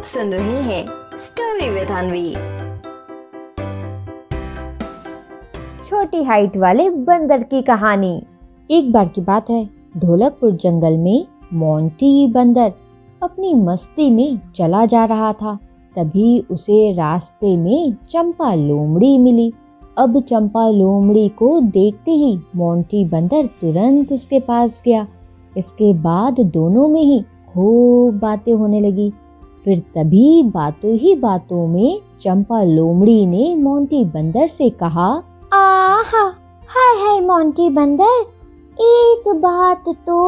आप सुन रहे हैं स्टोरी विद अनवी छोटी हाइट वाले बंदर की कहानी। एक बार की बात है, ढोलकपुर जंगल में मोंटी बंदर अपनी मस्ती में चला जा रहा था। तभी उसे रास्ते में चंपा लोमड़ी मिली। अब चंपा लोमड़ी को देखते ही मोंटी बंदर तुरंत उसके पास गया। इसके बाद दोनों में ही खूब बातें होने लगी। फिर तभी बातों ही बातों में चंपा लोमड़ी ने मोंटी बंदर से कहा, आहा, हाय हाय मोंटी बंदर, एक बात तो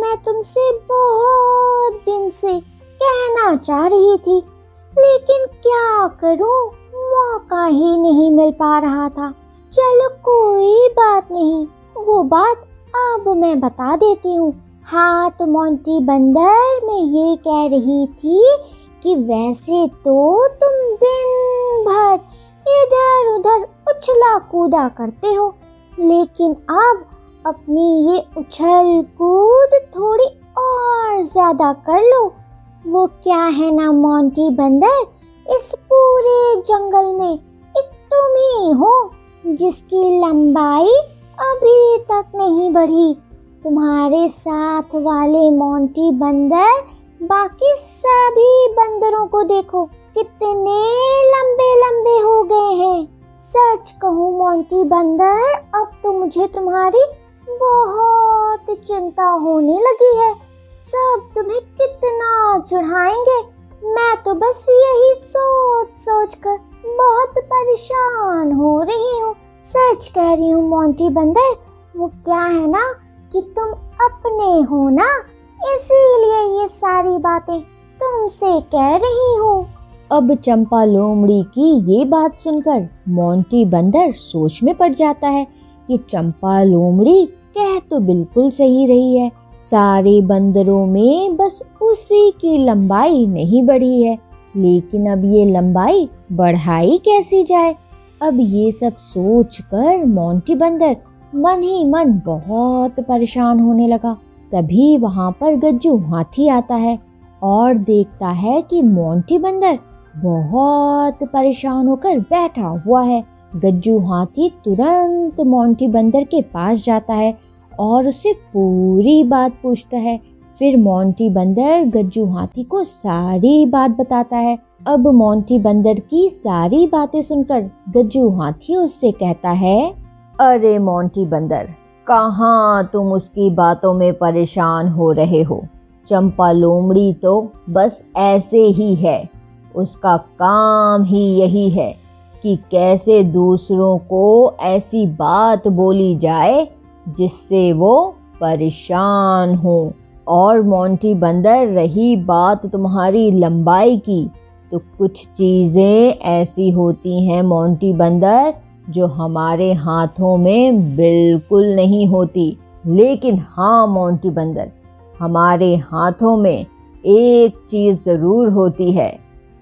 मैं तुमसे बहुत दिन से कहना चाह रही थी, लेकिन क्या करूँ? मौका ही नहीं मिल पा रहा था। चलो कोई बात नहीं, वो बात अब मैं बता देती हूँ। हाँ तो मोंटी बंदर, मैं ये कह रही थी कि वैसे तो तुम दिन भर इधर उधर उछला कूदा करते हो, लेकिन अब अपनी ये उछल कूद थोड़ी और ज़्यादा कर लो। वो क्या है ना मोंटी बंदर? इस पूरे जंगल में एक तुम ही हो जिसकी लंबाई अभी तक नहीं बढ़ी। तुम्हारे साथ वाले मोंटी बंदर बाकी सभी बंदरों को देखो, कितने लंबे लंबे हो गए हैं। सच कहूँ मोंटी बंदर, अब तो मुझे तुम्हारी बहुत चिंता होने लगी है। सब तुम्हें कितना चढ़ाएँगे। मैं तो बस यही सोच सोच कर बहुत परेशान हो रही हूँ। सच कह रही हूँ मोंटी बंदर, वो क्या है ना कि तुम अपने हो ना? इसीलिए ये सारी बातें तुमसे कह रही हूँ। अब चंपा लोमड़ी की ये बात सुनकर मोंटी बंदर सोच में पड़ जाता है कि चंपा लोमड़ी कह तो बिल्कुल सही रही है। सारे बंदरों में बस उसी की लंबाई नहीं बढ़ी है। लेकिन अब ये लंबाई बढ़ाई कैसी जाए? अब ये सब सोचकर मोंटी बंदर मन ही मन बहुत परेशान होने लगा। तभी वहाँ पर गज्जू हाथी आता है और देखता है कि मोंटी बंदर बहुत परेशान होकर बैठा हुआ है। गज्जू हाथी तुरंत मोंटी बंदर के पास जाता है और उसे पूरी बात पूछता है। फिर मोंटी बंदर गज्जू हाथी को सारी बात बताता है। अब मोंटी बंदर की सारी बातें सुनकर गज्जू हाथी उससे कहता है अरे मोंटी बंदर, कहाँ तुम उसकी बातों में परेशान हो रहे हो? चंपा लोमड़ी तो बस ऐसे ही है। उसका काम ही यही है कि कैसे दूसरों को ऐसी बात बोली जाए जिससे वो परेशान हो। और मोंटी बंदर, रही बात तुम्हारी लंबाई की तो कुछ चीज़ें ऐसी होती हैं मोंटी बंदर जो हमारे हाथों में बिल्कुल नहीं होती, लेकिन हाँ मोंटी बंदर, हमारे हाथों में एक चीज़ ज़रूर होती है,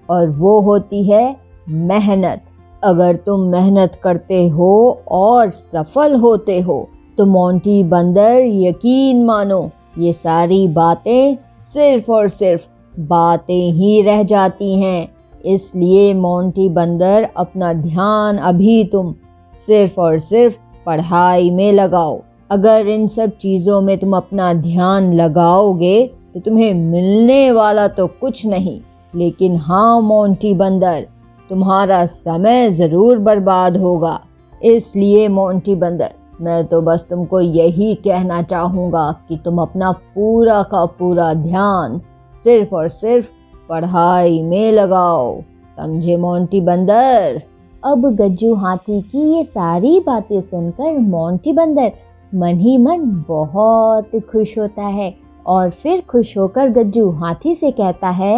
और वो होती है मेहनत। अगर तुम मेहनत करते हो और सफल होते हो तो मोंटी बंदर, यकीन मानो, ये सारी बातें सिर्फ़ और सिर्फ़ बातें ही रह जाती हैं। इसलिए मोंटी बंदर, अपना ध्यान अभी तुम सिर्फ़ और सिर्फ़ पढ़ाई में लगाओ। अगर इन सब चीज़ों में तुम अपना ध्यान लगाओगे तो तुम्हें मिलने वाला तो कुछ नहीं। लेकिन हाँ मोंटी बंदर, तुम्हारा समय ज़रूर बर्बाद होगा। इसलिए मोंटी बंदर, मैं तो बस तुमको यही कहना चाहूँगा कि तुम अपना पूरा का पूरा ध्यान सिर्फ़ और सिर्फ़ पढ़ाई में लगाओ। समझे मोंटी बंदर? अब गज्जू हाथी की ये सारी बातें सुनकर मोंटी बंदर मन ही मन बहुत खुश होता है और फिर खुश होकर गज्जू हाथी से कहता है,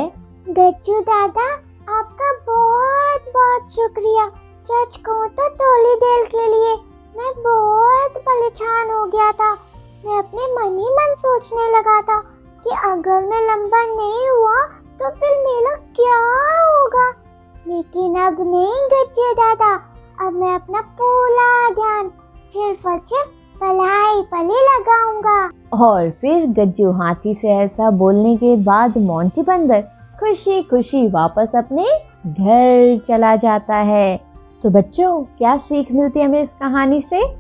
गज्जू दादा, आपका बहुत बहुत शुक्रिया। सच कहूँ तो थोड़ी देर के लिए मैं बहुत परेशान हो गया था। मैं अपने मन ही मन सोचने लगा था कि अगर मैं लंबा नहीं हुआ तो फिर मेरा क्या होगा? लेकिन अब नहीं गज्जे दादा। अब मैं अपना पूरा ध्यान सिर्फ़ और सिर्फ़ पलाई पली लगाऊँगा। और फिर गज्जू हाथी से ऐसा बोलने के बाद मोंटी बंदर खुशी खुशी वापस अपने घर चला जाता है। तो बच्चों, क्या सीख मिलती है हमें इस कहानी से?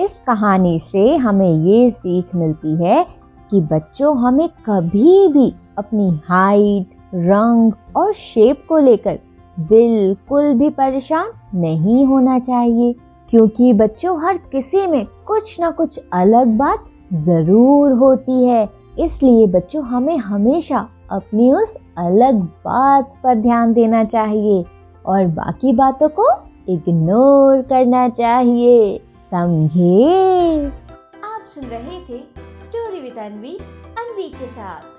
इस कहानी से हमें ये सीख मिलती है कि बच्चों, हमें कभी भी अपनी हाइट रंग और शेप को लेकर बिल्कुल भी परेशान नहीं होना चाहिए, क्योंकि बच्चों हर किसी में कुछ ना कुछ अलग बात ज़रूर होती है। इसलिए बच्चों, हमें हमेशा अपनी उस अलग बात पर ध्यान देना चाहिए और बाकी बातों को इग्नोर करना चाहिए। समझे? आप सुन रहे थे स्टोरी विद अनवी अनवी के साथ।